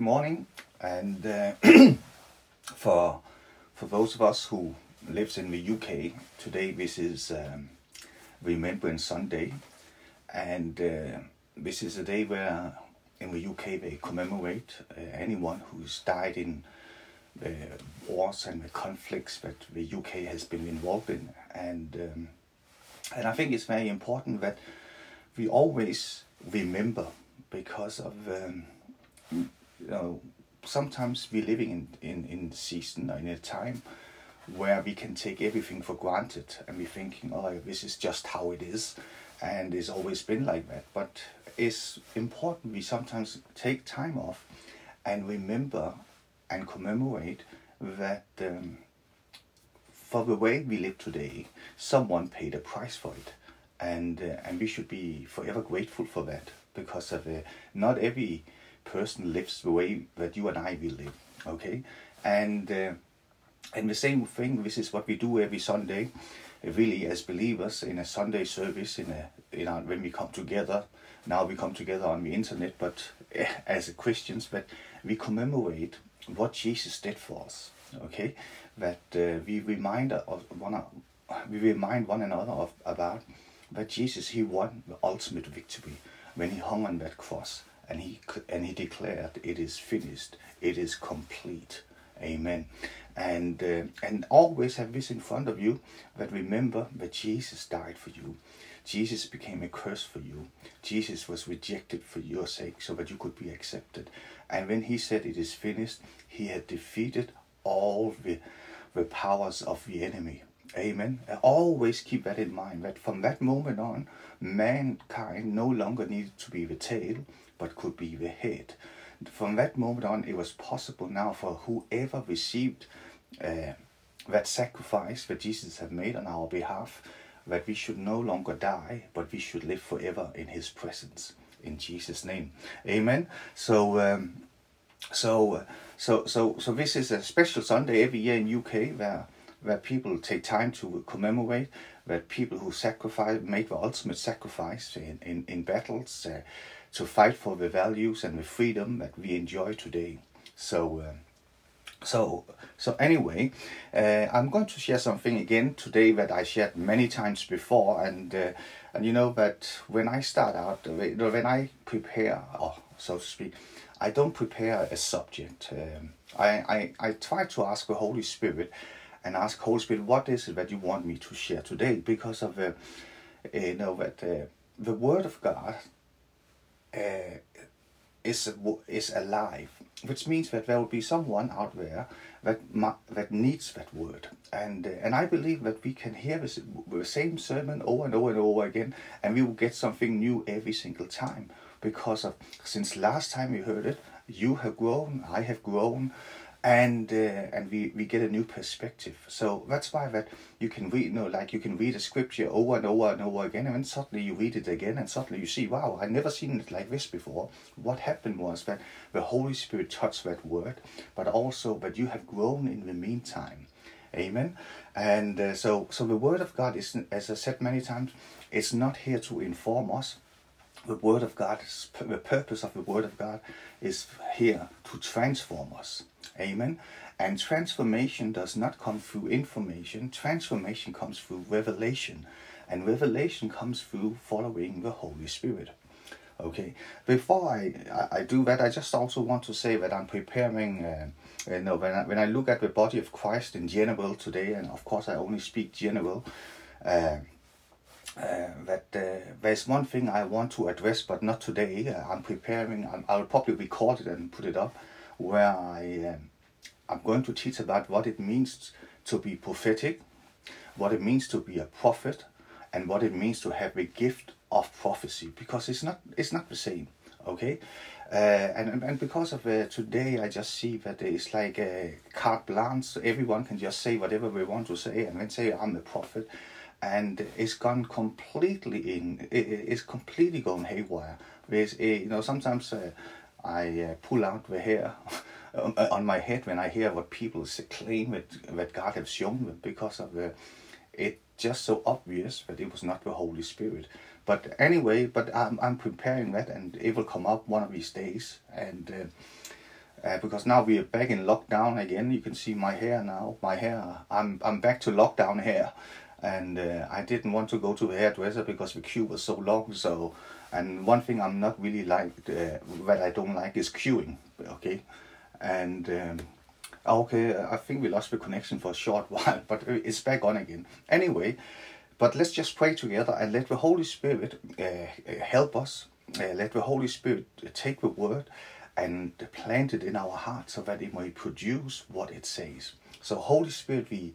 good morning. And uh, for for those of us who lives in the UK, today this is um, Remembrance Sunday, and uh, this is a day where in the UK they commemorate uh, anyone who's died in the wars and the conflicts that the UK has been involved in, and um, and I think it's very important that we always remember because of um, you know sometimes we're living in, in, in season or in a time where we can take everything for granted and we're thinking, oh, this is just how it is and it's always been like that. But it's important we sometimes take time off and remember and commemorate that um, for the way we live today, someone paid a price for it. And, uh, and we should be forever grateful for that because of uh, not every person lives the way that you and I will live. Okay, and uh, and the same thing. This is what we do every Sunday, really as believers in a Sunday service. In a you know when we come together. Now we come together on the internet, but uh, as Christians, but we commemorate what Jesus did for us. Okay, that uh, we remind of one, we remind one another of about that Jesus he won the ultimate victory when he hung on that cross and he and he declared it is finished. It is complete. Amen. And uh, and always have this in front of you that remember that jesus died for you. Jesus became a curse for you. Jesus was rejected for your sake so that you could be accepted. And when he said it is finished he had defeated all the the powers of the enemy. Amen. Always keep that in mind that from that moment on, mankind no longer needed to be the tail, but could be the head. From that moment on, it was possible now for whoever received uh, that sacrifice that Jesus had made on our behalf, that we should no longer die, but we should live forever in His presence. In Jesus' name, Amen. So, um, so, so, so, so this is a special Sunday every year in UK where where people take time to commemorate, where people who sacrifice make the ultimate sacrifice in in, in battles. Uh, to fight for the values and the freedom that we enjoy today. So, uh, so, so anyway, uh, I'm going to share something again today that I shared many times before, and uh, and you know that when I start out, when I prepare, or so to speak, I don't prepare a subject. Um, I, I I try to ask the Holy Spirit, and ask Holy Spirit, what is it that you want me to share today? Because of uh, you know that uh, the Word of God uh, is is alive, which means that there will be someone out there that that needs that word, and uh, and I believe that we can hear the same sermon over and over and over again, and we will get something new every single time. Because of since last time you heard it, you have grown, I have grown, and uh, and we, we get a new perspective. So that's why that you can read, you know, like you can read a scripture over and over and over again, and then suddenly you read it again, and suddenly you see, wow, I never seen it like this before. What happened was that the Holy Spirit touched that word, but also that you have grown in the meantime. Amen. And uh, so so the Word of God is, as I said many times, it's not here to inform us. The Word of God, the purpose of the Word of God, is here to transform us. Amen. And transformation does not come through information, transformation comes through revelation. And revelation comes through following the Holy Spirit. Okay, before I, I, do that, I just also want to say that I'm preparing. Uh, you know, when I, when I look at the body of Christ in general today, and of course I only speak general, uh, uh, that uh, there's one thing I want to address, but not today. Uh, I'm preparing. i will probably record it and put it up, where I um, I'm going to teach about what it means to be prophetic, what it means to be a prophet, and what it means to have a gift of prophecy. Because it's not it's not the same. Okay, uh, and and because of uh, today, I just see that it's like a carte blanche. Everyone can just say whatever they want to say, and then say I'm a prophet and it's gone completely in it's completely gone haywire there's a, you know sometimes uh, i uh, pull out the hair on my head when i hear what people claim that, that god has shown them because of the it just so obvious that it was not the holy spirit but anyway but i'm, I'm preparing that and it will come up one of these days and uh, uh, because now we are back in lockdown again. You can see my hair now. My hair, I'm I'm back to lockdown hair, and uh, I didn't want to go to the hairdresser because the queue was so long. So, and one thing I'm not really like uh, that I don't like is queuing. Okay, and. Um, okay, I think we lost the connection for a short while, but it's back on again. Anyway, but let's just pray together and let the Holy Spirit uh, help us. Uh, let the Holy Spirit take the word and plant it in our hearts so that it may produce what it says. So, Holy Spirit, we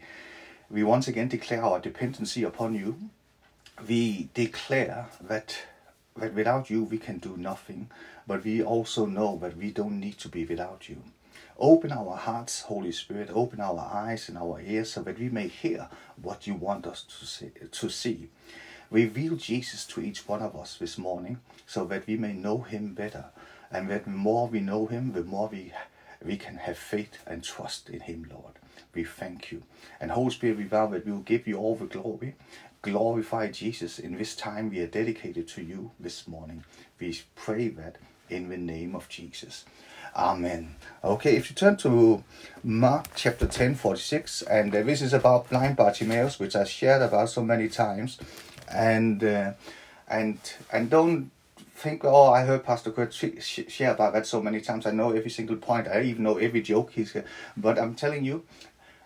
we once again declare our dependency upon you. We declare that that without you we can do nothing, but we also know that we don't need to be without you. Open our hearts, Holy Spirit, open our eyes and our ears so that we may hear what you want us to see. To see. Reveal Jesus to each one of us this morning so that we may know him better. And that the more we know him, the more we, we can have faith and trust in him, Lord. We thank you. And Holy Spirit, we vow that we will give you all the glory. Glorify Jesus in this time we are dedicated to you this morning. We pray that in the name of Jesus. Amen. Okay, if you turn to Mark chapter 10, 46, and uh, this is about blind Bartimaeus, which I shared about so many times, and uh, and and don't think, oh, I heard Pastor Kurt sh- share about that so many times. I know every single point. I even know every joke he's. Here. But I'm telling you,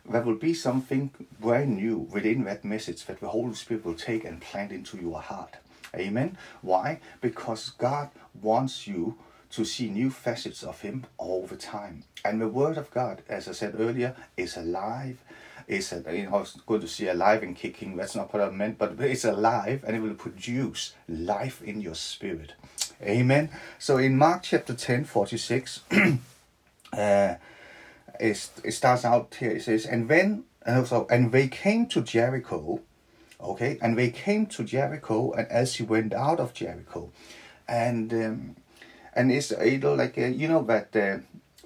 there will be something brand new within that message that the Holy Spirit will take and plant into your heart. Amen. Why? Because God wants you to see new facets of Him all the time. And the Word of God, as I said earlier, is alive. Is you know, I was going to see alive and kicking. That's not what I meant, but it's alive, and it will produce life in your spirit. Amen. So in Mark chapter 10, 46, uh, it, it starts out here. It says, and when and also and they came to Jericho. Okay, and they came to Jericho, and as he went out of Jericho, and um, and it's you know like uh, you know that uh,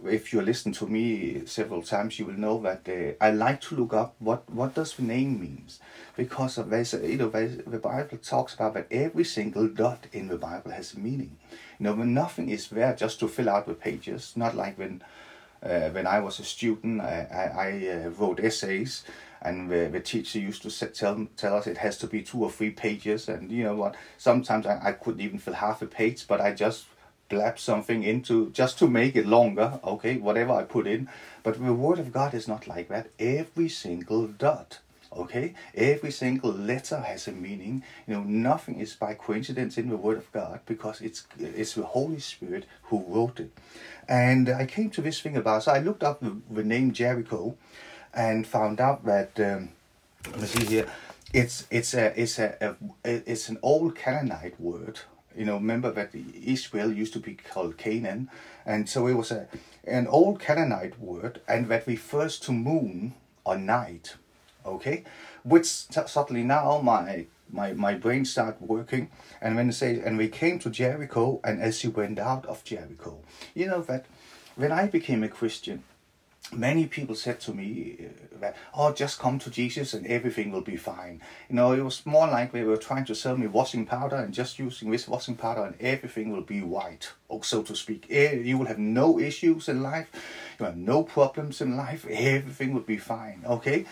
if you listen to me several times you will know that uh, I like to look up what what does the name means. Because of there's you know the Bible talks about that every single dot in the Bible has a meaning. You know when nothing is there just to fill out the pages not like when uh, when I was a student I, I, I uh, wrote essays and the, the teacher used to tell tell us it has to be two or three pages and you know what? Sometimes I, I couldn't even fill half a page but I just blab something into just to make it longer, okay, whatever I put in. But the Word of God is not like that. Every single dot, okay, every single letter has a meaning. You know, nothing is by coincidence in the Word of God because it's it's the Holy Spirit who wrote it. And I came to this thing about, so I looked up the, the name Jericho and found out that, um, let me see here, it's it's a it's a, a it's an old Canaanite word you know, remember that Israel used to be called Canaan, and so it was a an old Canaanite word, and that refers to moon or night. Okay, which suddenly now my my, my brain started working, and when it say, and we came to Jericho, and as he went out of Jericho, you know that when I became a Christian, many people said to me uh, that, oh, just come to Jesus and everything will be fine. You know, it was more like they were trying to sell me washing powder and just using this washing powder and everything will be white, or so to speak. Eh, you will have no issues in life, you have no problems in life, everything will be fine, okay?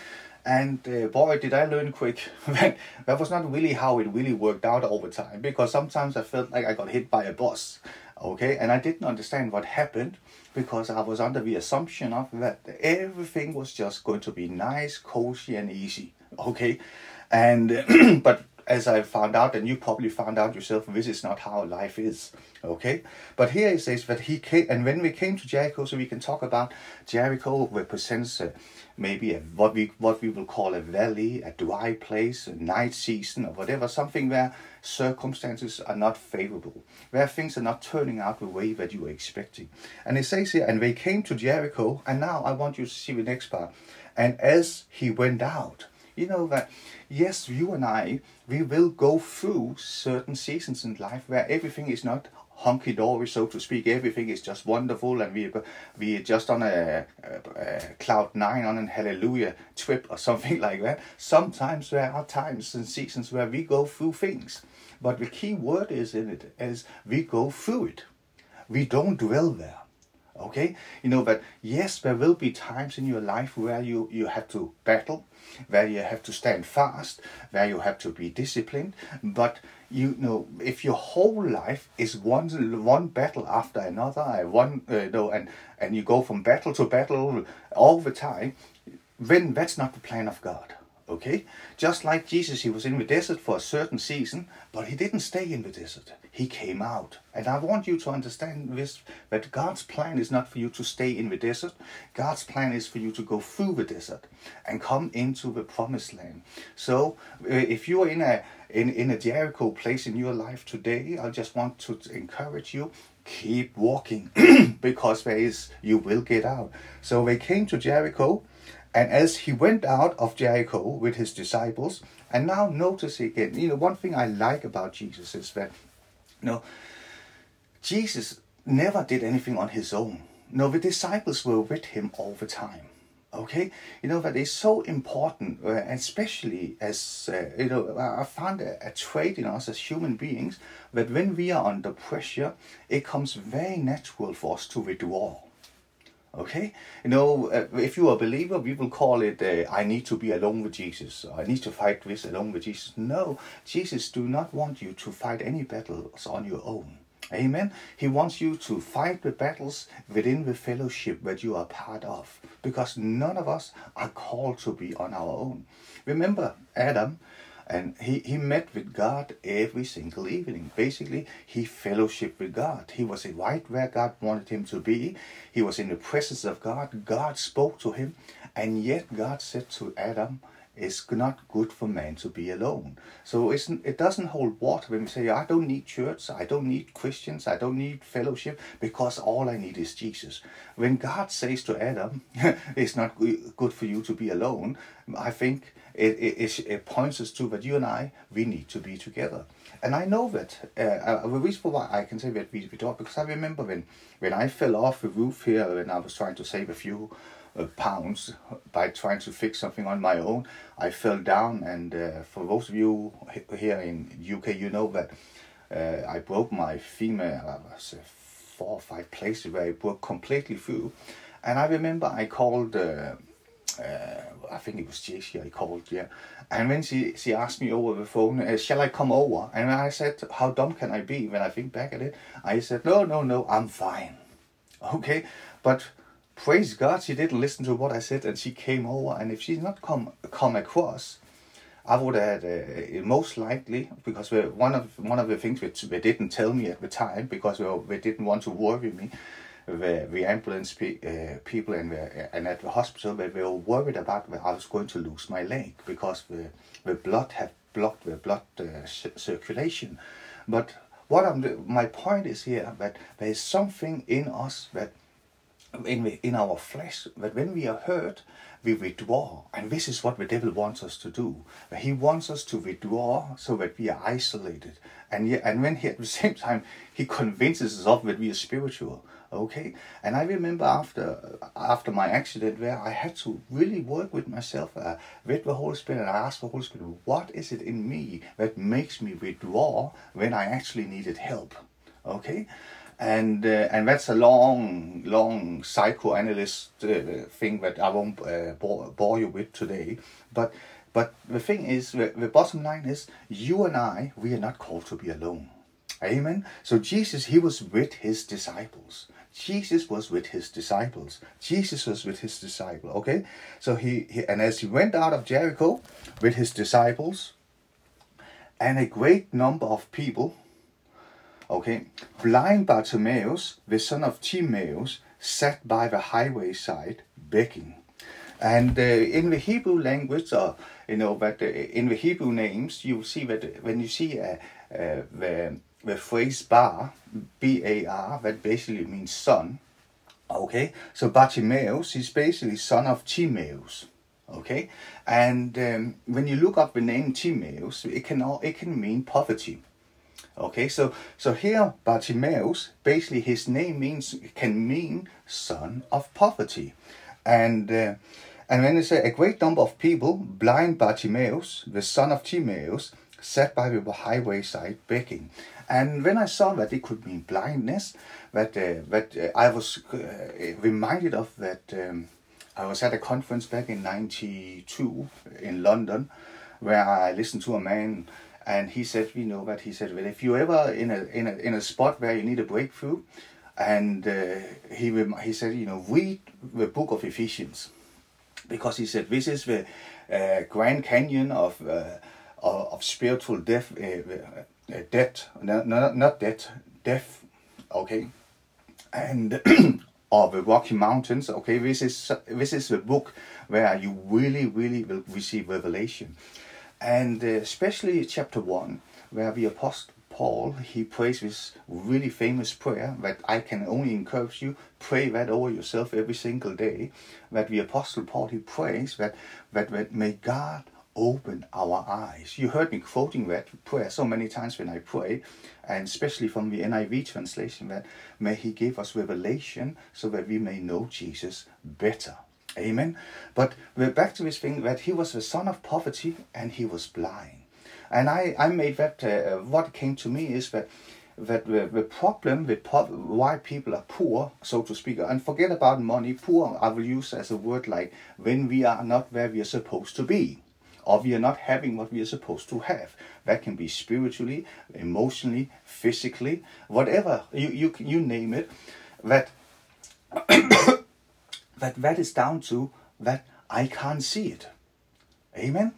And uh, boy, did I learn quick. that was not really how it really worked out over time because sometimes I felt like I got hit by a bus, okay? And I didn't understand what happened because I was under the assumption of that everything was just going to be nice, cozy, and easy. Okay, and but as I found out, and you probably found out yourself, this is not how life is. Okay, but here it says that he came, and when we came to Jericho, so we can talk about Jericho represents uh, maybe a, what we what we will call a valley, a dry place, a night season, or whatever, something where circumstances are not favorable, where things are not turning out the way that you were expecting. And it says here, and they came to Jericho, and now I want you to see the next part. And as he went out, you know that yes, you and I, we will go through certain seasons in life where everything is not hunky dory, so to speak. Everything is just wonderful, and we we are just on a, a, a, cloud nine on a hallelujah trip or something like that. Sometimes there are times and seasons where we go through things, but the key word is in it is we go through it. We don't dwell there. Okay, you know that yes, there will be times in your life where you you have to battle, where you have to stand fast, where you have to be disciplined. But you know, if your whole life is one one battle after another, one uh, no, and and you go from battle to battle all the time, then that's not the plan of God. Okay? Just like Jesus, he was in the desert for a certain season, but he didn't stay in the desert. He came out. And I want you to understand this that God's plan is not for you to stay in the desert. God's plan is for you to go through the desert and come into the promised land. So uh, if you are in a in, in a Jericho place in your life today, I just want to encourage you keep walking because there is you will get out. So they came to Jericho and as he went out of Jericho with his disciples, and now notice again, you know, one thing I like about Jesus is that, you know, Jesus never did anything on his own. No, the disciples were with him all the time. Okay, you know that is so important, uh, especially as uh, you know. I found a, a trait in us as human beings that when we are under pressure, it comes very natural for us to withdraw. Okay, you know, uh, if you are a believer, we will call it uh, I need to be alone with Jesus. I need to fight this alone with Jesus. No, Jesus do not want you to fight any battles on your own. Amen. He wants you to fight the battles within the fellowship that you are part of, because none of us are called to be on our own. Remember, Adam and he, he met with God every single evening. Basically, he fellowshiped with God. He was right where God wanted him to be. He was in the presence of God. God spoke to him. And yet God said to Adam, it's not good for man to be alone. So it doesn't hold water when we say, I don't need church, I don't need Christians, I don't need fellowship, because all I need is Jesus. When God says to Adam, it's not good for you to be alone, I think it, it, it points us to that you and I, we need to be together. And I know that, uh, the reason why I can say that we, we talk, because I remember when, when I fell off the roof here and I was trying to save a few uh, pounds by trying to fix something on my own. I fell down, and uh, for those of you here in UK, you know that uh, I broke my femur. Uh, was four or five places where I broke completely through, and I remember I called. Uh, uh, I think it was JC I called, yeah. And when she, she asked me over the phone, uh, shall I come over? And I said, how dumb can I be when I think back at it? I said, no, no, no, I'm fine. Okay, but praise God, she didn't listen to what I said, and she came over. And if she's not come come across, I would have uh, most likely because one of one of the things which they didn't tell me at the time because they, they didn't want to worry me. The, the ambulance pe- uh, people and, the, and at the hospital they were worried about that I was going to lose my leg because the, the blood had blocked the blood uh, circulation. But what I'm my point is here that there is something in us that in, in our flesh that when we are hurt, we withdraw. And this is what the devil wants us to do. He wants us to withdraw so that we are isolated. And, yet, and when he, at the same time, he convinces us of that we are spiritual. Okay? And I remember after after my accident where I had to really work with myself, uh, with the Holy Spirit, and I asked the Holy Spirit, what is it in me that makes me withdraw when I actually needed help? Okay? And uh, and that's a long, long psychoanalyst uh, thing that I won't uh, bore, bore, you with today. But but the thing is, the, the bottom line is, you and I, we are not called to be alone. Amen. So Jesus, he was with his disciples. Jesus was with his disciples. Jesus was with his disciple. Okay, so he, he and as he went out of Jericho with his disciples, and a great number of people Okay, blind Bartimaeus, the son of Timaeus, sat by the highway side begging. And uh, in the Hebrew language, or you know, but uh, in the Hebrew names, you see that when you see uh, uh, the the phrase bar, B-A-R, that basically means son. Okay, so Bartimaeus is basically son of Timaeus. Okay, and um, when you look up the name Timaeus, it can all, it can mean poverty. Okay, so so here Bartimaeus, basically his name means can mean son of poverty, and uh, and when they say a great number of people, blind Bartimaeus, the son of Timaeus, sat by the highway side begging. And when I saw that it could mean blindness, that uh, that uh, I was uh, reminded of that um, I was at a conference back in '92 in London, where I listened to a man, and he said, "We know, that he said, well, if you ever in a in a in a spot where you need a breakthrough, and uh, he he said, you know, read the book of Ephesians, because he said this is the uh, Grand Canyon of uh, of spiritual death, uh, uh, death, no, not not death, death, okay, and of the Rocky Mountains. Okay, this is this is the book where you really, really will receive revelation, and uh, especially chapter one, where the apostle Paul, he prays this really famous prayer that I can only encourage you, pray that over yourself every single day. That the Apostle Paul, he prays that, that, that may God open our eyes. You heard me quoting that prayer so many times when I pray, and especially from the NIV translation, that may He give us revelation so that we may know Jesus better. Amen. But we're back to this thing that He was the son of poverty and He was blind. And I, I made that, uh, what came to me is that that the, the problem with po- why people are poor, so to speak, and forget about money, poor I will use as a word like when we are not where we are supposed to be, or we are not having what we are supposed to have. That can be spiritually, emotionally, physically, whatever you you you name it. That that that is down to that I can't see it. Amen.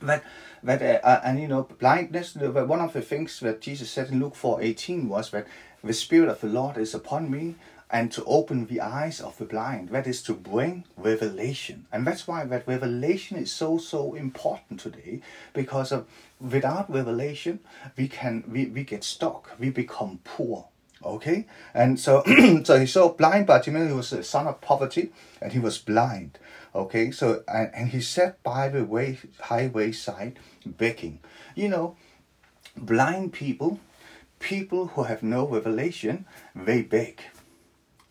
That that uh, uh, and you know blindness one of the things that jesus said in luke 4 18 was that the spirit of the lord is upon me and to open the eyes of the blind that is to bring revelation and that's why that revelation is so so important today because of without revelation we can we, we get stuck we become poor okay and so so he saw blind bartimaeus he was a son of poverty and he was blind okay so and, and he sat by the way highway side begging. You know, blind people, people who have no revelation, they beg.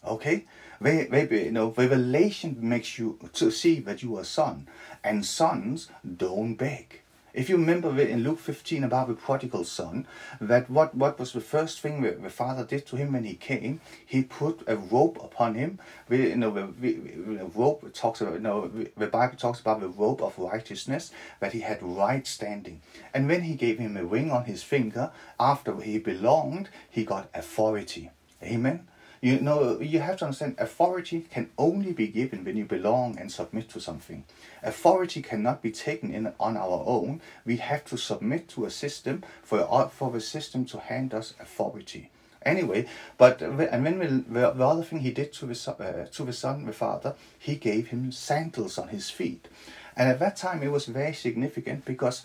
Okay? They, they, you know, revelation makes you to see that you are son, and sons don't beg. If you remember in Luke 15 about the prodigal son, that what, what was the first thing the, the father did to him when he came? He put a rope upon him. You know, the, the, rope talks about, you know, the Bible talks about the rope of righteousness, that he had right standing. And when he gave him a ring on his finger, after he belonged, he got authority. Amen. You know, you have to understand authority can only be given when you belong and submit to something. Authority cannot be taken in on our own. We have to submit to a system for, for the system to hand us authority. Anyway, but and when we, the, the other thing he did to the uh, to the son, the father, he gave him sandals on his feet, and at that time it was very significant because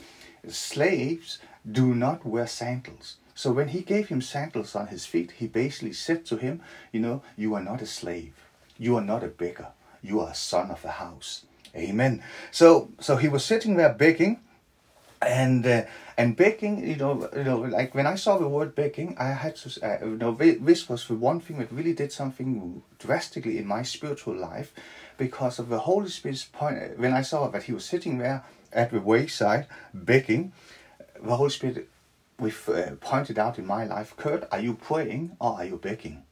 slaves do not wear sandals. So when he gave him sandals on his feet, he basically said to him, You know, you are not a slave. You are not a beggar. You are a son of the house. Amen. So so he was sitting there begging and uh, and begging, you know, you know, like when I saw the word begging, I had to, uh, you know, this was the one thing that really did something drastically in my spiritual life, because of the Holy Spirit's point. When I saw that he was sitting there at the wayside begging, the Holy Spirit we've uh, pointed out in my life, Kurt, are you praying or are you begging?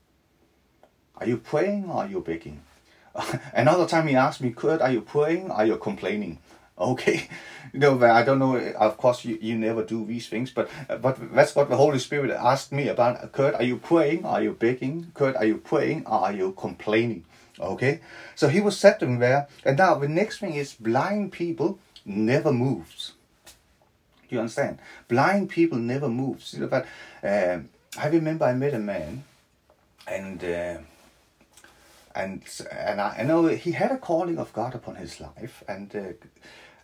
Are you praying or are you begging? Another time he asked me, Kurt, are you praying or are you complaining? Okay, you know, I don't know. Of course, you, you never do these things, but but that's what the Holy Spirit asked me about. Kurt, are you praying? Are you begging? Kurt, are you praying? Or are you complaining? Okay, so he was sitting there, and now the next thing is blind people never moves you understand? Blind people never move. But uh, I remember I met a man, and uh, and and I, I, know he had a calling of God upon his life, and uh,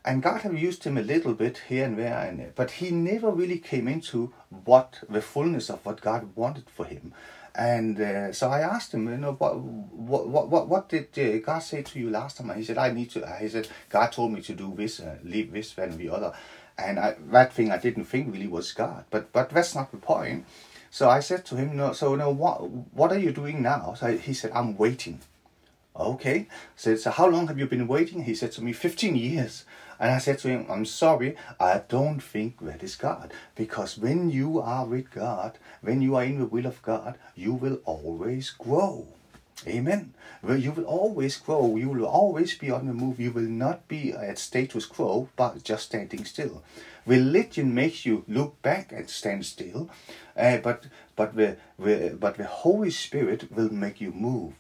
and God have used him a little bit here and there, and but he never really came into what the fullness of what God wanted for him. And uh, so I asked him, you know, what, what, what, what did uh, God say to you last time? And he said, I need to. He said, God told me to do this, uh, leave this, and the other and I, that thing I didn't think really was God. But but that's not the point. So I said to him, no. So no, what what are you doing now? So he said, I'm waiting. Okay. I said, so how long have you been waiting? He said to me, 15 years. And I said to him, I'm sorry, I don't think that is God. Because when you are with God, when you are in the will of God, you will always grow. Amen. Well, you will always grow. You will always be on the move. You will not be at status quo, but just standing still. Religion makes you look back and stand still, uh, but but the, the but the Holy Spirit will make you move.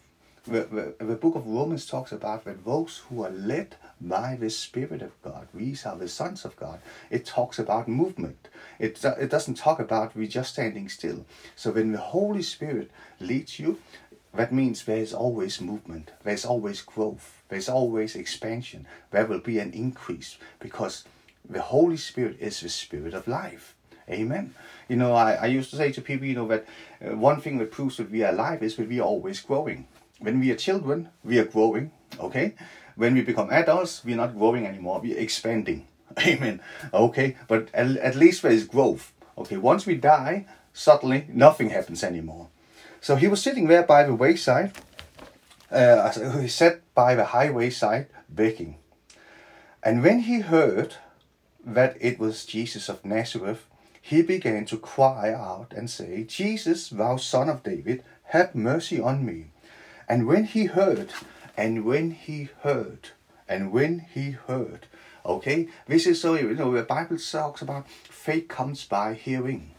The, the, the book of Romans talks about that those who are led by the Spirit of God, these are the sons of God. It talks about movement. It, it doesn't talk about we just standing still. So when the Holy Spirit leads you, that means there is always movement, there's always growth, there's always expansion, there will be an increase because the Holy Spirit is the Spirit of life. Amen. You know, I, I used to say to people, you know, that uh, one thing that proves that we are alive is that we are always growing. When we are children, we are growing, okay? When we become adults, we are not growing anymore, we are expanding. Amen. Okay, but at, at least there is growth. Okay, once we die, suddenly nothing happens anymore. So he was sitting there by the wayside. Uh, he sat by the highway side begging. And when he heard that it was Jesus of Nazareth, he began to cry out and say, Jesus, thou son of David, have mercy on me. And when he heard, and when he heard, and when he heard, okay, this is so, you know, the Bible talks about faith comes by hearing.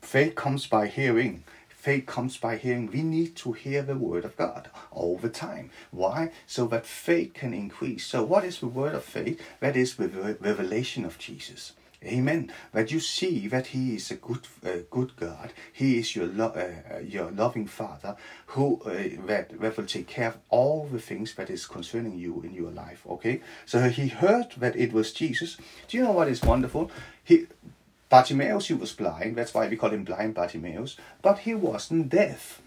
Faith comes by hearing faith comes by hearing. We need to hear the word of God all the time. Why? So that faith can increase. So, what is the word of faith? That is the revelation of Jesus. Amen. That you see that He is a good, uh, good God. He is your lo- uh, your loving Father, who uh, that, that will take care of all the things that is concerning you in your life. Okay. So he heard that it was Jesus. Do you know what is wonderful? He Bartimaeus, he was blind. That's why we call him blind Bartimaeus. But he wasn't deaf.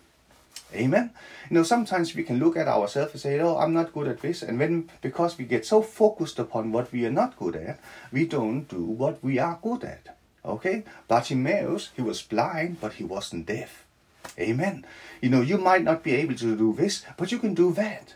Amen. You know, sometimes we can look at ourselves and say, "Oh, I'm not good at this," and when because we get so focused upon what we are not good at, we don't do what we are good at. Okay, Bartimaeus, he was blind, but he wasn't deaf. Amen. You know, you might not be able to do this, but you can do that.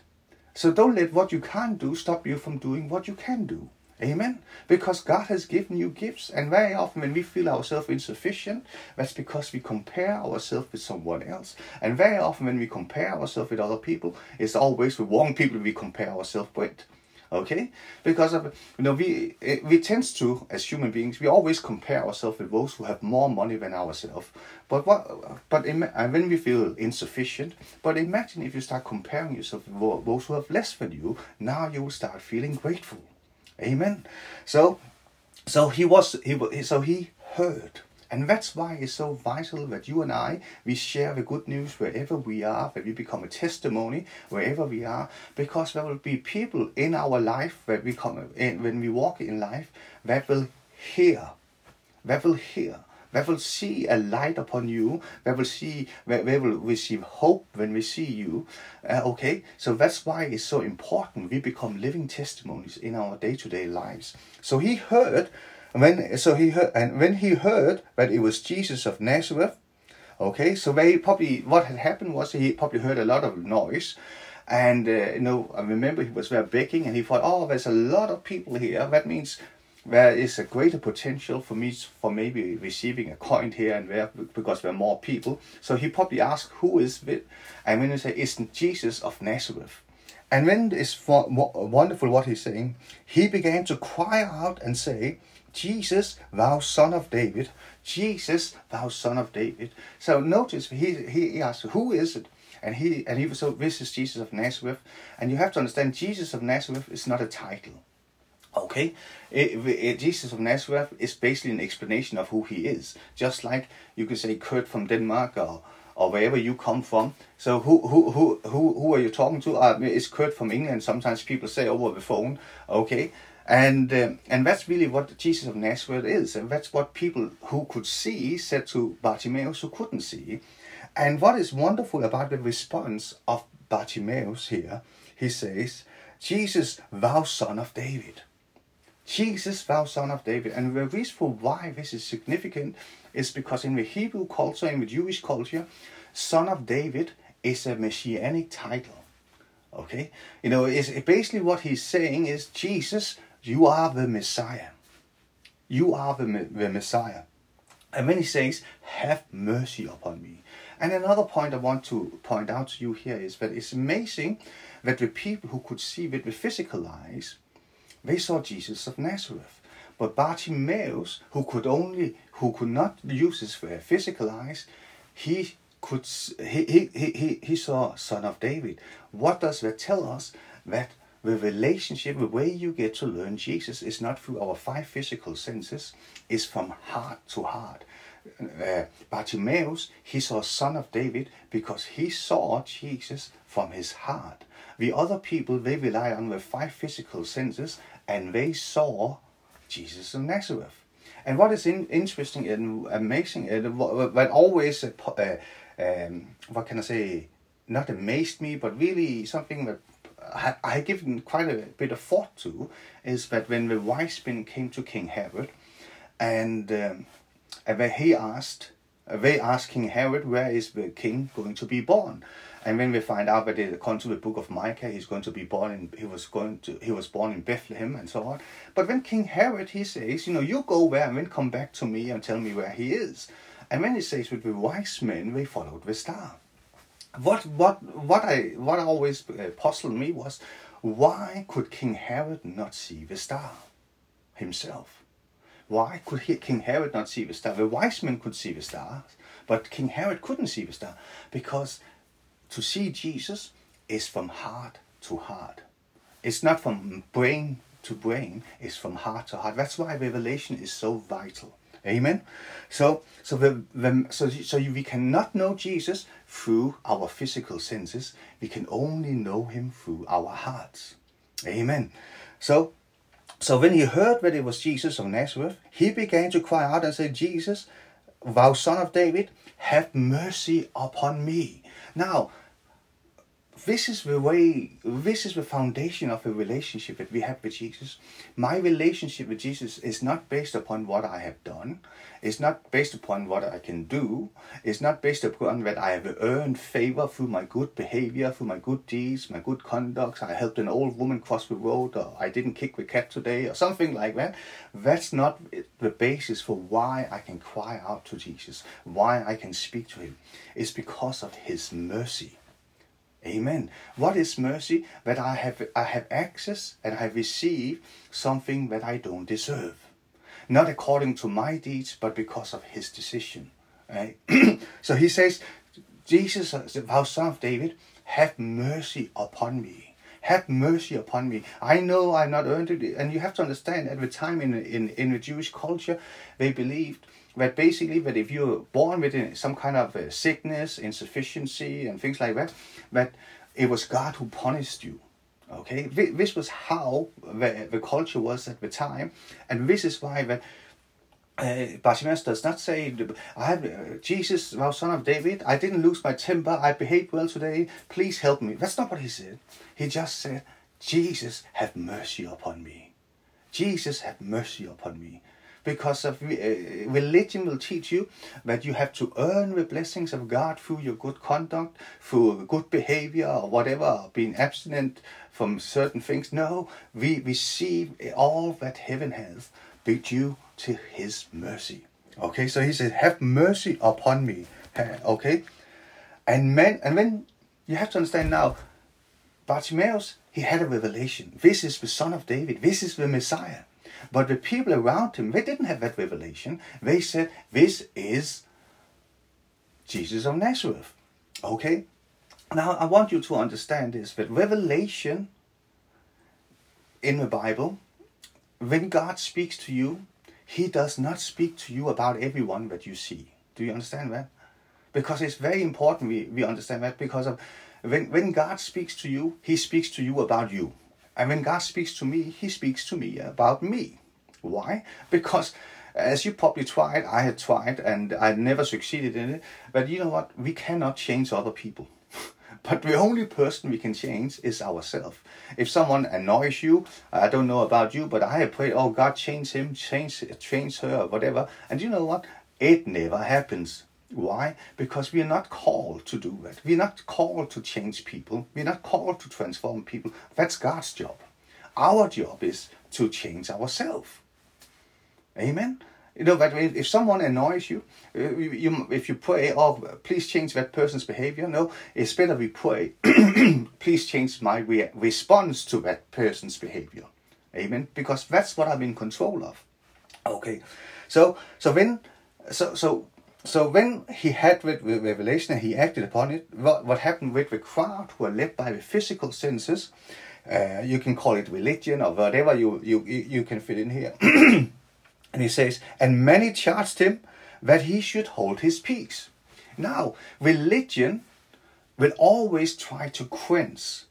So don't let what you can't do stop you from doing what you can do. Amen. Because God has given you gifts, and very often when we feel ourselves insufficient, that's because we compare ourselves with someone else. And very often when we compare ourselves with other people, it's always the wrong people we compare ourselves with. Okay, because of you know we eh, we tend to as human beings we always compare ourselves with those who have more money than ourselves. But what but when we feel insufficient, but imagine if you start comparing yourself with those who have less than you, now you will start feeling grateful. Amen. So, so he was he so he heard. And that's why it's so vital that you and I, we share the good news wherever we are, that we become a testimony wherever we are, because there will be people in our life that we come in, when we walk in life that will hear, that will hear they will see a light upon you. They will see, they will receive hope when we see you. Uh, okay, so that's why it's so important. We become living testimonies in our day-to-day lives. So he heard, when so he heard, and when he heard that it was Jesus of Nazareth. Okay, so they probably what had happened was he probably heard a lot of noise. And uh, you know, I remember he was there begging, and he thought, "Oh, there's a lot of people here. That means there is a greater potential for me for maybe receiving a coin here and there because there are more people. So he probably asked, Who is it? And when he say, It's Jesus of Nazareth. And when it's wonderful what he's saying, he began to cry out and say, Jesus, thou son of David, Jesus, thou son of David. So notice he, he asked, Who is it? And he and he was so this is Jesus of Nazareth. And you have to understand Jesus of Nazareth is not a title. Okay, it, it, Jesus of Nazareth is basically an explanation of who he is, just like you could say Kurt from Denmark or or wherever you come from. So who who who who who are you talking to? Uh, it's Kurt from England. Sometimes people say over the phone. Okay, and uh, and that's really what Jesus of Nazareth is, and that's what people who could see said to Bartimaeus who couldn't see. And what is wonderful about the response of Bartimaeus here, he says, "Jesus, thou son of David." Jesus, thou son of David. And the reason for why this is significant is because in the Hebrew culture, in the Jewish culture, son of David is a messianic title. Okay? You know, it's basically what he's saying is Jesus, You are the Messiah. You are the, the Messiah. And when he says, Have mercy upon me. And another point I want to point out to you here is that it's amazing that the people who could see with the physical eyes, they saw Jesus of Nazareth. But Bartimaeus, who could only, who could not use his physical eyes, he could, he, he, he, he saw Son of David. What does that tell us? That the relationship, the way you get to learn Jesus is not through our five physical senses, is from heart to heart. Uh, Bartimaeus, he saw Son of David because he saw Jesus from his heart. The other people, they rely on the five physical senses and they saw Jesus of Nazareth. And what is in, interesting and amazing, uh, what always, uh, uh, um, what can I say, not amazed me, but really something that I, I given quite a bit of thought to is that when the wise men came to King Herod, and um, and he asked, they asked King Herod, where is the king going to be born? And when we find out that according to the book of Micah, he's going to be born in he was going to he was born in Bethlehem and so on. But when King Herod he says, you know, you go there and then come back to me and tell me where he is. And when he says with the wise men, they followed the star what what what I what always uh, puzzled me was why could King Herod not see the star himself? Why could he, King Herod not see the star? The wise men could see the stars, but King Herod couldn't see the star because to see Jesus is from heart to heart. It's not from brain to brain, it's from heart to heart. That's why revelation is so vital. Amen. So, so the, the so so we cannot know Jesus through our physical senses. We can only know Him through our hearts. Amen. So, so when he heard that it was Jesus of Nazareth, he began to cry out and say, "Jesus, thou Son of David, have mercy upon me." Now, this is the way, this is the foundation of the relationship that we have with Jesus. My relationship with Jesus is not based upon what I have done, it's not based upon what I can do, it's not based upon that I have earned favor through my good behavior, through my good deeds, my good conduct. I helped an old woman cross the road, or I didn't kick the cat today, or something like that. That's not the basis for why I can cry out to Jesus, why I can speak to Him. It's because of His mercy Amen. What is mercy? That I have I have access and I receive something that I don't deserve. Not according to my deeds, but because of his decision. Right? so he says, Jesus, uh, thou son of David, have mercy upon me. Have mercy upon me. I know I've not earned it. And you have to understand at the time in, in, in the Jewish culture, they believed that basically that if you're born with some kind of uh, sickness, insufficiency, and things like that, that it was God who punished you. Okay, this was how the, the culture was at the time, and this is why that uh, Bartimaeus does not say, "I have uh, Jesus, thou son of David. I didn't lose my temper. I behaved well today. Please help me." That's not what he said. He just said, "Jesus, have mercy upon me. Jesus, have mercy upon me." Because of uh, religion will teach you that you have to earn the blessings of God through your good conduct, through good behavior or whatever, being abstinent from certain things. No, we receive all that heaven has be due to His mercy. Okay, so He said, "Have mercy upon me." Okay, and men, and when you have to understand now, Bartimaeus he had a revelation. This is the Son of David. This is the Messiah. But the people around him, they didn't have that revelation. They said, This is Jesus of Nazareth. Okay? Now, I want you to understand this that revelation in the Bible, when God speaks to you, He does not speak to you about everyone that you see. Do you understand that? Because it's very important we, we understand that because of when, when God speaks to you, He speaks to you about you. And when God speaks to me, He speaks to me about me. Why? Because as you probably tried, I had tried, and I never succeeded in it. But you know what? We cannot change other people. but the only person we can change is ourselves. If someone annoys you, I don't know about you, but I have prayed, oh God, change him, change, change her, whatever. And you know what? It never happens. Why? Because we are not called to do that. We're not called to change people. We're not called to transform people. That's God's job. Our job is to change ourselves. Amen. You know that if someone annoys you, uh, you, if you pray, oh, please change that person's behavior. No, it's better we pray, please change my re- response to that person's behavior. Amen. Because that's what I'm in control of. Okay. So so then so so so when he had with, revelation and he acted upon it, what, what happened with the crowd who are led by the physical senses, uh, you can call it religion or whatever you you you can fit in here. and he says, and many charged him that he should hold his peace. Now, religion will always try to quench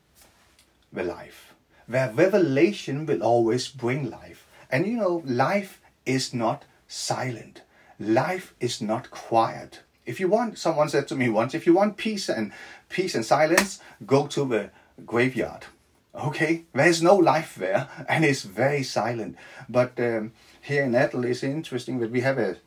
the life, where revelation will always bring life. And you know, life is not silent. Life is not quiet. If you want, someone said to me once, if you want peace and peace and silence, go to the graveyard. Okay, there's no life there, and it's very silent. But um, here in Adel, it's interesting that we have a,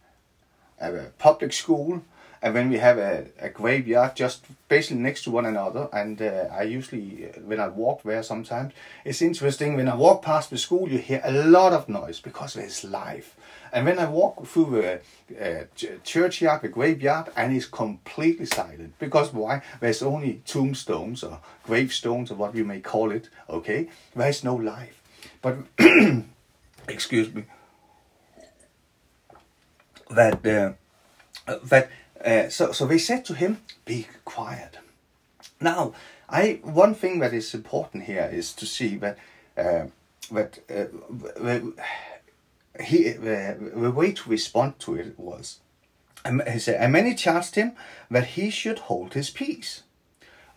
a public school and when we have a, a graveyard just basically next to one another and uh, i usually uh, when i walk there sometimes it's interesting when i walk past the school you hear a lot of noise because there's life and when i walk through the uh, churchyard the graveyard and it's completely silent because why? There's only tombstones or gravestones or what you may call it okay? There's no life. But excuse me that uh, that uh, so, so they said to him, "Be quiet." Now, I one thing that is important here is to see that uh, that uh, he the, the way to respond to it was, um, he said, and many charged him that he should hold his peace.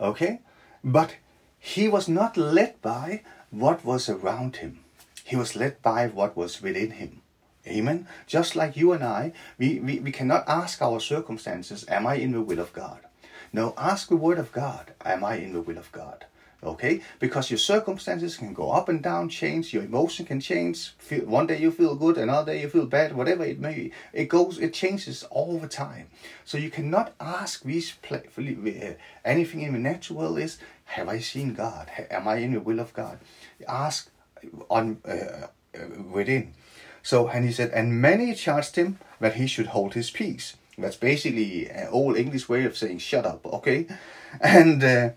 Okay, but he was not led by what was around him. He was led by what was within him. Amen. Just like you and I, we, we, we cannot ask our circumstances, Am I in the will of God? No, ask the word of God, Am I in the will of God? Okay? Because your circumstances can go up and down, change, your emotion can change. One day you feel good, another day you feel bad, whatever it may be. It goes, it changes all the time. So you cannot ask these uh, anything in the natural is, Have I seen God? Am I in the will of God? Ask on uh, uh within. So, and he said, and many charged him that he should hold his peace. That's basically an old English way of saying shut up, okay? And uh,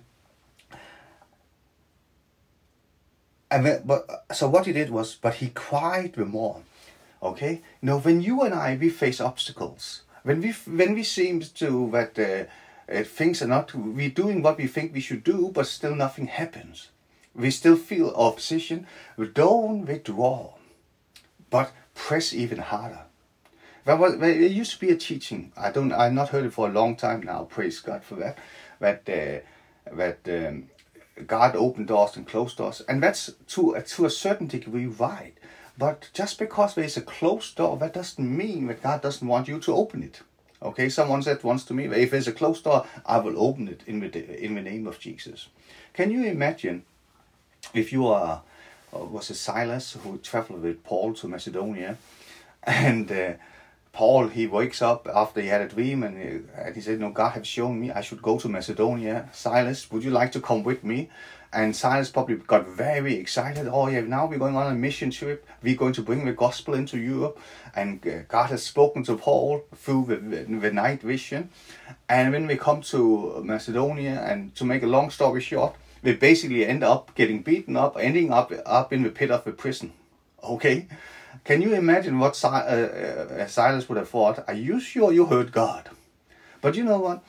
and then, but so what he did was, but he cried the more, okay? Know, when you and I we face obstacles, when we when we seem to that uh, uh, things are not, we're doing what we think we should do, but still nothing happens. We still feel opposition. We don't withdraw but press even harder. There, was, there used to be a teaching. I don't. I've not heard it for a long time now. Praise God for that. That uh, that um, God opened doors and closed doors, and that's to uh, to a certain degree right. But just because there is a closed door, that doesn't mean that God doesn't want you to open it. Okay, someone said once to me, if there's a closed door, I will open it in the, in the name of Jesus. Can you imagine if you are was it Silas who traveled with Paul to Macedonia, and uh, Paul he wakes up after he had a dream and he, and he said, "No, God has shown me I should go to Macedonia. Silas, would you like to come with me?" And Silas probably got very excited. Oh yeah, now we're going on a mission trip. We're going to bring the gospel into Europe, and uh, God has spoken to Paul through the, the night vision. And when we come to Macedonia, and to make a long story short, we basically end up getting beaten up, ending up up in the pit of a prison. Okay, can you imagine what uh, uh, Silas would have thought? Are you sure you heard God? But you know what?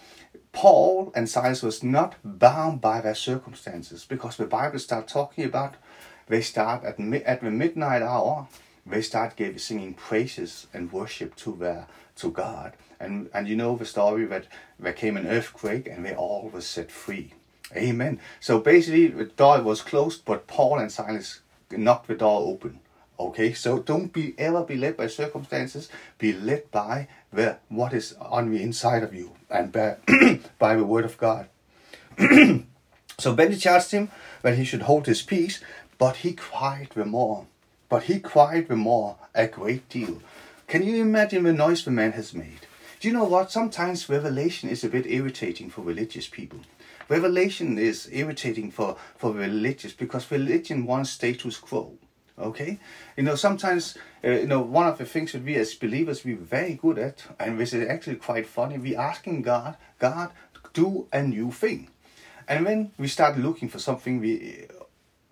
Paul and Silas was not bound by their circumstances because the Bible starts talking about they start at at the midnight hour. They start giving, singing praises and worship to their to God, and and you know the story that there came an earthquake and they all were set free. Amen. So basically, the door was closed, but Paul and Silas knocked the door open. Okay, so don't be ever be led by circumstances. Be led by the what is on the inside of you and by, by the word of God. so Benny charged him that he should hold his peace, but he cried the more. But he cried the more a great deal. Can you imagine the noise the man has made? Do you know what? Sometimes revelation is a bit irritating for religious people. Revelation is irritating for, for religious because religion wants status quo. Okay, you know sometimes uh, you know one of the things that we as believers we're very good at, and which is actually quite funny. We asking God, God, do a new thing, and when we start looking for something we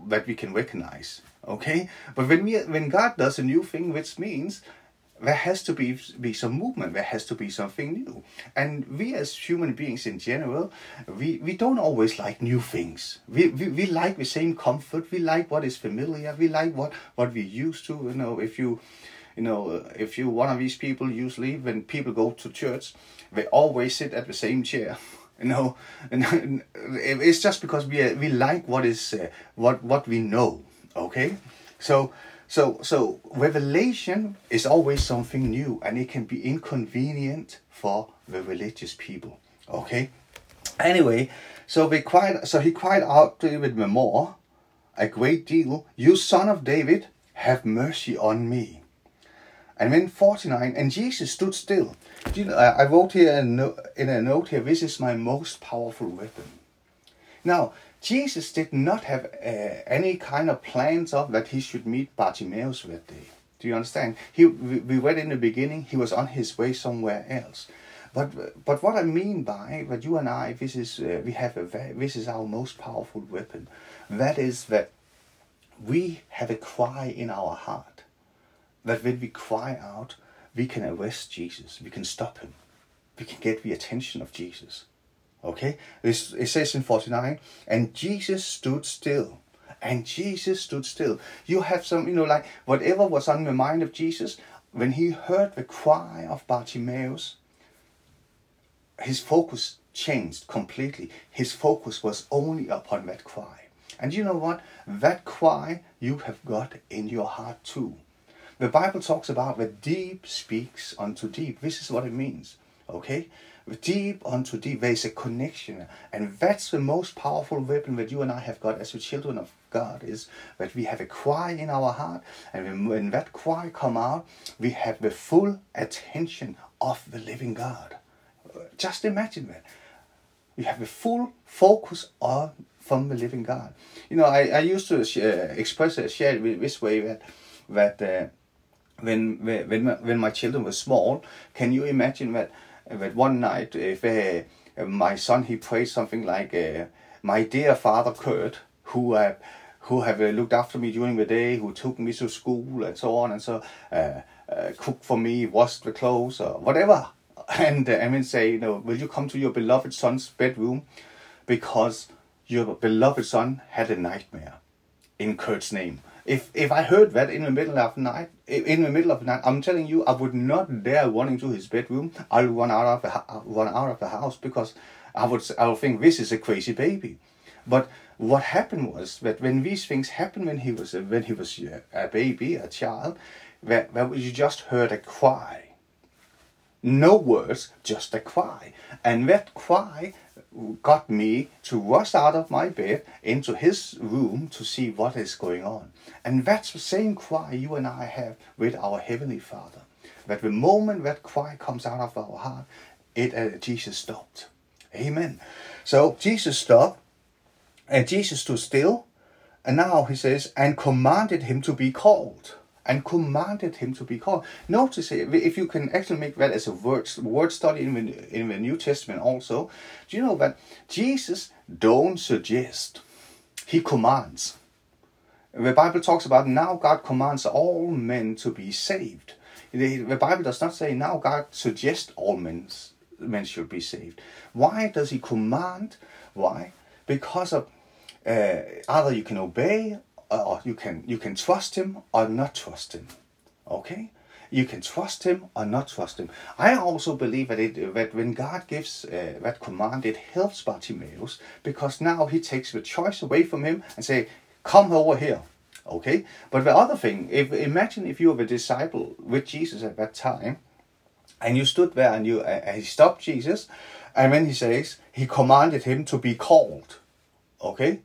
that we can recognize, okay. But when we when God does a new thing, which means there has to be be some movement there has to be something new. And we as human beings in general we we don't always like new things. We, we we like the same comfort we like what is familiar we like what what we used to you know if you you know if you one of these people usually when people go to church they always sit at the same chair you know and it's just because we we like what is uh, what what we know okay? So so, so revelation is always something new, and it can be inconvenient for the religious people. Okay. Anyway, so they cried. So he cried out to David more, a great deal. You son of David, have mercy on me. And then 49, and Jesus stood still. You know, I wrote here in a note here, this is my most powerful weapon. Now, Jesus did not have uh, any kind of plans of that he should meet Bartimaeus that day. Do you understand? He, we read in the beginning, he was on his way somewhere else. But but what I mean by that you and I, this is uh, we have a very, this is our most powerful weapon. That is that we have a cry in our heart. That when we cry out, we can arrest Jesus. We can stop him. We can get the attention of Jesus. Okay, it says in 49, and Jesus stood still. And Jesus stood still. You have some, you know, like whatever was on the mind of Jesus, when he heard the cry of Bartimaeus, his focus changed completely. His focus was only upon that cry. And you know what? That cry you have got in your heart too. The Bible talks about the deep speaks unto deep. This is what it means. Okay? Deep onto deep. There is a connection, and that's the most powerful weapon that you and I have got as the children of God is that we have a cry in our heart, and when that cry come out, we have the full attention of the living God. Just imagine that. We have the full focus on from the living God. You know, I, I used to uh, express it, share it this way that that uh, when when when my children were small, can you imagine that but one night, if uh, my son he prayed something like, uh, "My dear father Kurt, who uh, who have uh, looked after me during the day, who took me to school and so on, and so uh, uh, cooked for me, washed the clothes, or whatever." And uh, I mean, say, you know, will you come to your beloved son's bedroom because your beloved son had a nightmare in Kurt's name? If if I heard that in the middle of the night, in the middle of the night, I'm telling you, I would not dare run into his bedroom. I'll run out of the run out of the house because I would I would think this is a crazy baby. But what happened was that when these things happened when he was a, when he was a baby, a child, that, that you just heard a cry. No words, just a cry, and that cry got me to rush out of my bed into his room to see what is going on. And that's the same cry you and I have with our Heavenly Father. That the moment that cry comes out of our heart, it uh, Jesus stopped. Amen. So Jesus stopped, and Jesus stood still, and now he says, and commanded him to be called and commanded him to be called. Notice if you can actually make that as a word word study in the, in the New Testament also, do you know that Jesus don't suggest, he commands. The Bible talks about now God commands all men to be saved. The, the Bible does not say now God suggests all men, men should be saved. Why does he command? Why? Because of uh, either you can obey or you can you can trust him or not trust him. Okay, you can trust him or not trust him. I also believe that it that when God gives uh, that command, it helps Bartimaeus because now he takes the choice away from him and say, "Come over here." Okay, but the other thing, if imagine if you were a disciple with Jesus at that time, and you stood there and you uh, he stopped Jesus, and when he says he commanded him to be called. Okay,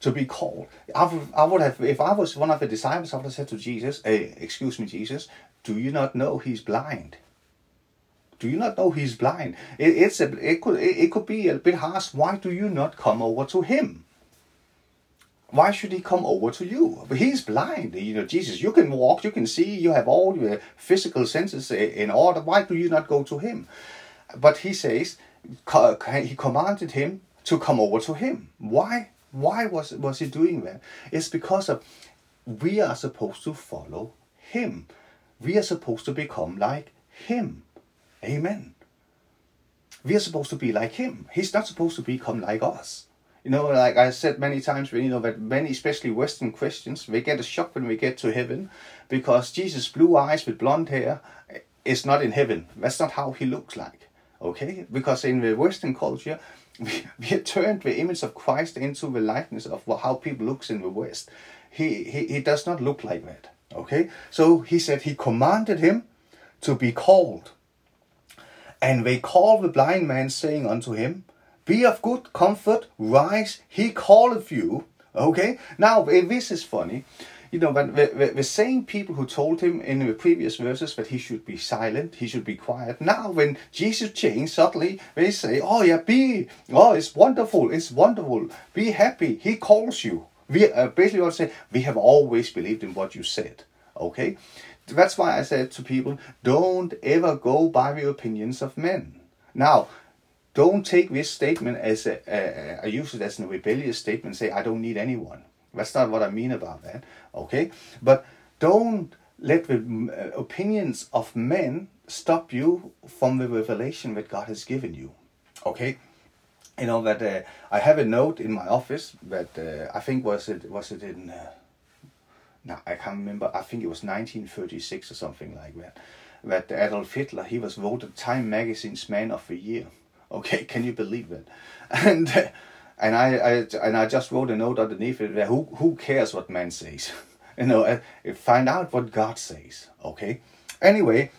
to be called. I would, I would have, if I was one of the disciples, I would have said to Jesus, hey, excuse me, Jesus, do you not know he's blind? Do you not know he's blind? It, it's a, it could it, it could be a bit harsh. Why do you not come over to him? Why should he come over to you? But he's blind. You know, Jesus, you can walk, you can see, you have all your physical senses in order. Why do you not go to him? But he says, he commanded him to come over to him. Why? Why was, was he doing that? It's because of we are supposed to follow him. We are supposed to become like him. Amen. We are supposed to be like him. He's not supposed to become like us. You know, like I said many times, you know, that many, especially Western Christians, they get a shock when we get to heaven because Jesus' blue eyes with blonde hair is not in heaven. That's not how he looks like. Okay? Because in the Western culture, we, we turned the image of Christ into the likeness of how people looks in the West. He, he, he does not look like that. Okay? So he said he commanded him to be called. And they called the blind man, saying unto him, be of good comfort, rise, he calleth you. Okay? Now, this is funny. You know, the, the, same people who told him in the previous verses that he should be silent, he should be quiet. Now, when Jesus changed, suddenly they say, Oh, yeah, be, oh, it's wonderful, it's wonderful, be happy, he calls you. We uh, basically to say, We have always believed in what you said. Okay? That's why I said to people, Don't ever go by the opinions of men. Now, don't take this statement as a use it as a rebellious statement. Say I don't need anyone. That's not what I mean about that. Okay, but don't let the uh, opinions of men stop you from the revelation that God has given you. Okay, you know that uh, I have a note in my office that uh, I think was it was it in. Uh, I can't remember. I think it was 1936 or something like that. That Adolf Hitler he was voted Time Magazine's Man of the Year. Okay, can you believe it? And uh, and I, I and I just wrote a note underneath it. Who who cares what man says? you know, uh, find out what God says. Okay. Anyway,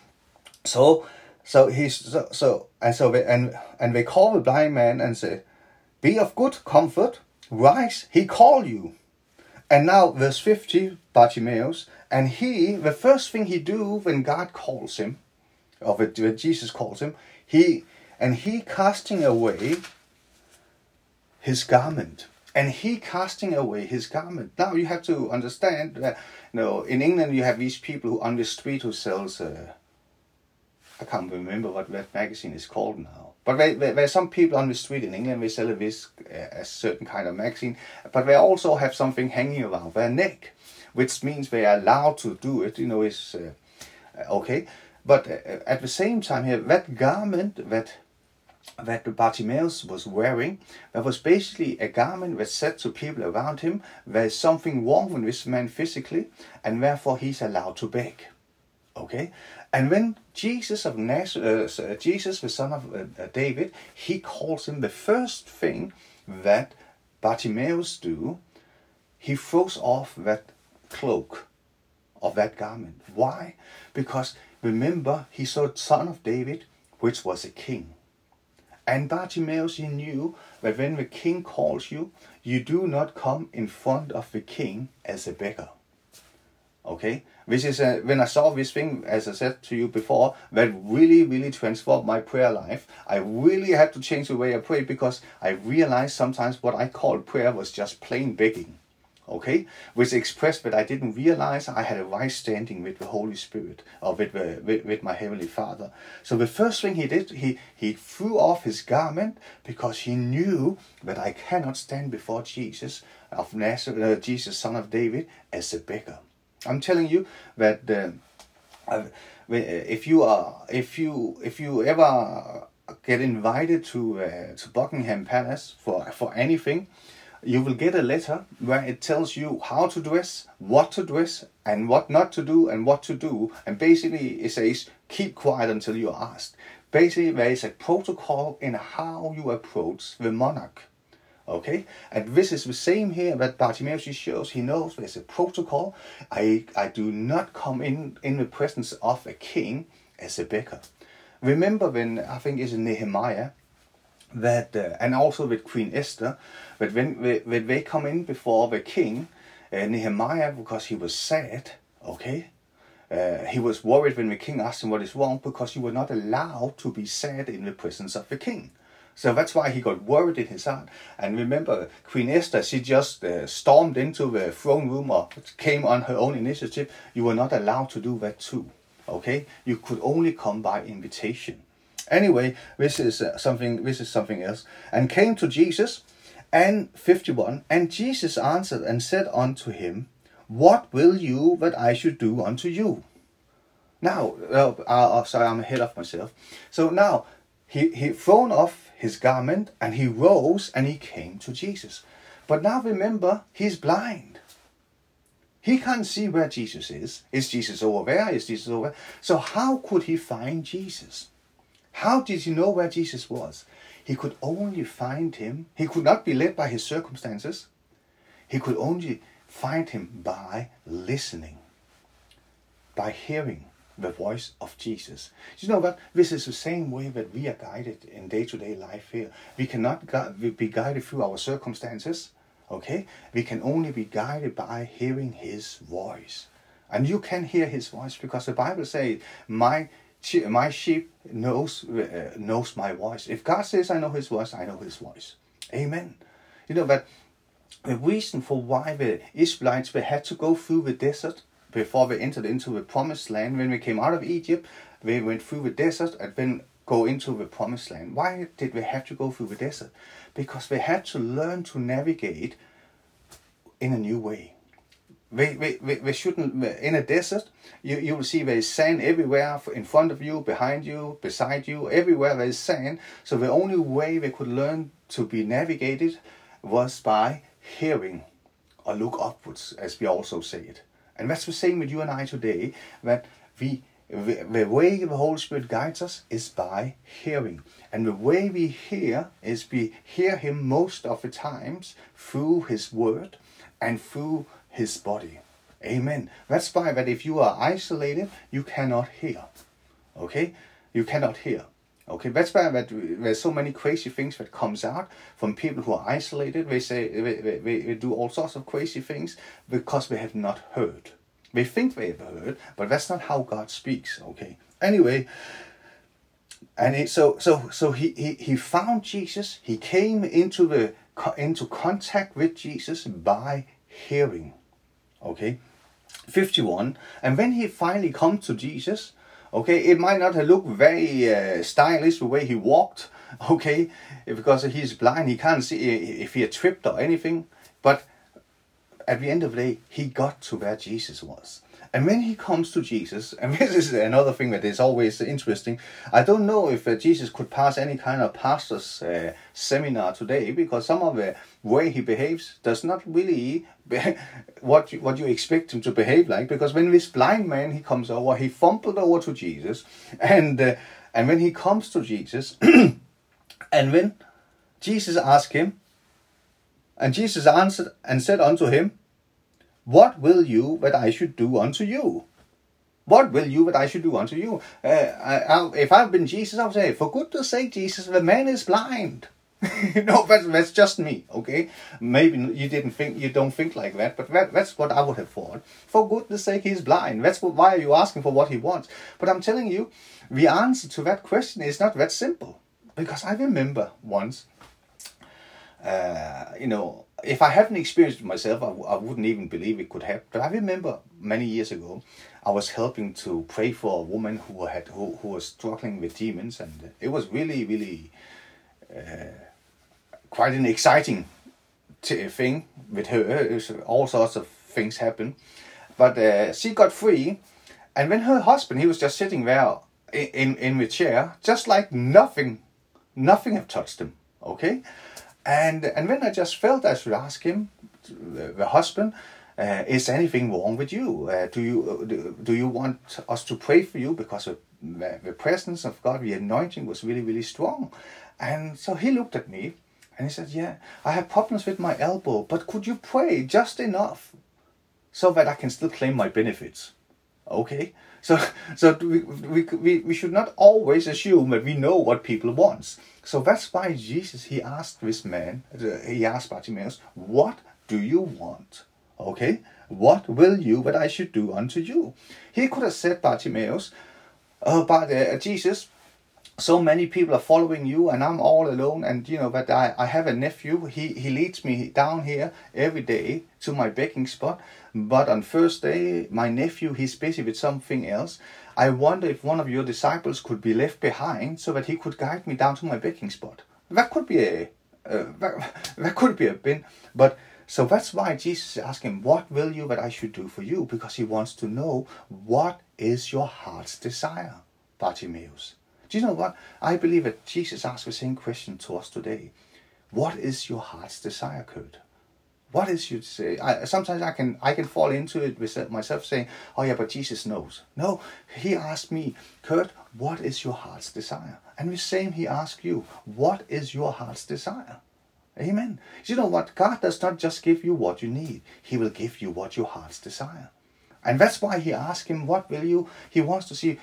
so so he's so, so and so and and they call the blind man and say, "Be of good comfort, rise. He call you." And now verse fifty, Bartimaeus, and he the first thing he do when God calls him, or when Jesus calls him, he and he casting away his garment. And he casting away his garment. Now you have to understand that you know in England you have these people who on the street who sells uh, I can't remember what that magazine is called now. But there, there, there, are some people on the street in England, they sell a, a certain kind of magazine, but they also have something hanging around their neck, which means they are allowed to do it, you know, is uh, okay. But uh, at the same time here, that garment that that Bartimaeus was wearing, that was basically a garment that said to people around him, there is something wrong with this man physically, and therefore he's allowed to beg. Okay? And when Jesus of Nazareth, uh, Jesus, the son of uh, David, he calls him the first thing that Bartimaeus do, he throws off that cloak of that garment. Why? Because remember, he saw son of David, which was a king. And Bartimaeus, he knew that when the king calls you, you do not come in front of the king as a beggar. Okay? This is a, when I saw this thing, as I said to you before, that really, really transformed my prayer life. I really had to change the way I pray because I realized sometimes what I called prayer was just plain begging okay, which expressed that I didn't realize I had a right standing with the Holy Spirit or with, the, with, with my Heavenly Father. So the first thing he did, he, he threw off his garment because he knew that I cannot stand before Jesus of Nazareth, uh, Jesus, son of David, as a beggar. I'm telling you that uh, if you are, if you, if you ever get invited to uh, to Buckingham Palace for for anything, you will get a letter where it tells you how to dress, what to dress, and what not to do, and what to do. And basically, it says keep quiet until you're asked. Basically, there is a protocol in how you approach the monarch. Okay, and this is the same here that Bartimaeus shows. He knows there's a protocol. I I do not come in in the presence of a king as a beggar. Remember when I think it's Nehemiah that uh, and also with Queen Esther, but when, when they come in before the king, uh, Nehemiah, because he was sad, okay, uh, he was worried when the king asked him what is wrong because you were not allowed to be sad in the presence of the king. So that's why he got worried in his heart. And remember, Queen Esther, she just uh, stormed into the throne room or came on her own initiative. You were not allowed to do that too. Okay? You could only come by invitation. Anyway, this is uh, something. This is something else. And came to Jesus, and fifty-one. And Jesus answered and said unto him, What will you that I should do unto you? Now, uh, uh, sorry, I'm ahead of myself. So now he he thrown off his garment and he rose and he came to Jesus. But now remember, he's blind. He can't see where Jesus is. Is Jesus over there? Is Jesus over there? So how could he find Jesus? How did he know where Jesus was? He could only find him. He could not be led by his circumstances. He could only find him by listening, by hearing the voice of Jesus. You know what? This is the same way that we are guided in day to day life here. We cannot be guided through our circumstances, okay? We can only be guided by hearing His voice. And you can hear His voice because the Bible says, My my sheep knows uh, knows my voice. If God says I know His voice, I know His voice. Amen. You know that the reason for why the Israelites had to go through the desert before they entered into the promised land, when we came out of Egypt, they went through the desert and then go into the promised land. Why did we have to go through the desert? Because they had to learn to navigate in a new way. We, we, we, shouldn't, in a desert, you, you will see there is sand everywhere in front of you, behind you, beside you, everywhere there is sand. So the only way we could learn to be navigated was by hearing or look upwards, as we also say it. And that's the same with you and I today, that we the way the Holy Spirit guides us is by hearing. And the way we hear is we hear Him most of the times through His Word and through His body. Amen. That's why that if you are isolated, you cannot hear. Okay? You cannot hear. Okay, that's why that there's so many crazy things that comes out from people who are isolated. They say they, they, they do all sorts of crazy things because they have not heard. They think they have heard, but that's not how God speaks. Okay. Anyway, and it, so so so he, he he found Jesus. He came into the into contact with Jesus by hearing. Okay. 51 and when he finally come to jesus Okay, it might not have looked very uh, stylish the way he walked. Okay, because he's blind, he can't see if he had tripped or anything. But at the end of the day, he got to where Jesus was. And when he comes to Jesus, and this is another thing that is always interesting, I don't know if uh, Jesus could pass any kind of pastor's uh, seminar today because some of the way he behaves does not really what you, what you expect him to behave like. Because when this blind man he comes over, he fumbled over to Jesus, and uh, and when he comes to Jesus, and when Jesus asked him, and Jesus answered and said unto him, what will you that I should do unto you? What will you that I should do unto you? Uh, I, I, if I've been Jesus, I would say, for goodness sake, Jesus, the man is blind. no, that's, that's just me, okay? Maybe you didn't think, you don't think like that, but that, that's what I would have thought. For goodness sake, he's blind. That's what, why are you asking for what he wants? But I'm telling you, the answer to that question is not that simple. Because I remember once, uh, you know, if I hadn't experienced it myself, I w- I wouldn't even believe it could happen. But I remember many years ago, I was helping to pray for a woman who had who, who was struggling with demons, and it was really, really uh, quite an exciting t- thing with her. all sorts of things happened, but uh, she got free, and when her husband, he was just sitting there in in, in the chair, just like nothing, nothing had touched him. Okay and and then I just felt I should ask him, the, the husband, uh, is anything wrong with you? Uh, do you do, do you want us to pray for you because of the, the presence of God, the anointing was really really strong, and so he looked at me and he said, "Yeah, I have problems with my elbow, but could you pray just enough so that I can still claim my benefits?" Okay, so so we, we, we, we should not always assume that we know what people want. So that's why Jesus, he asked this man, uh, he asked Bartimaeus, what do you want? Okay, what will you that I should do unto you? He could have said, Bartimaeus, uh, but uh, Jesus, so many people are following you and I'm all alone and you know but I, I have a nephew. He he leads me down here every day to my baking spot. But on first day my nephew he's busy with something else. I wonder if one of your disciples could be left behind so that he could guide me down to my baking spot. That could be a uh, that, that could be a bin but so that's why Jesus is asking what will you that I should do for you? Because he wants to know what is your heart's desire Bartimaeus do you know what? I believe that Jesus asked the same question to us today. What is your heart's desire, Kurt? What is your say? I, sometimes I can I can fall into it with myself saying, "Oh yeah, but Jesus knows." No, He asked me, Kurt, what is your heart's desire? And the same He asked you, what is your heart's desire? Amen. You know what? God does not just give you what you need; He will give you what your heart's desire. And that's why he asked him, What will you? He wants to see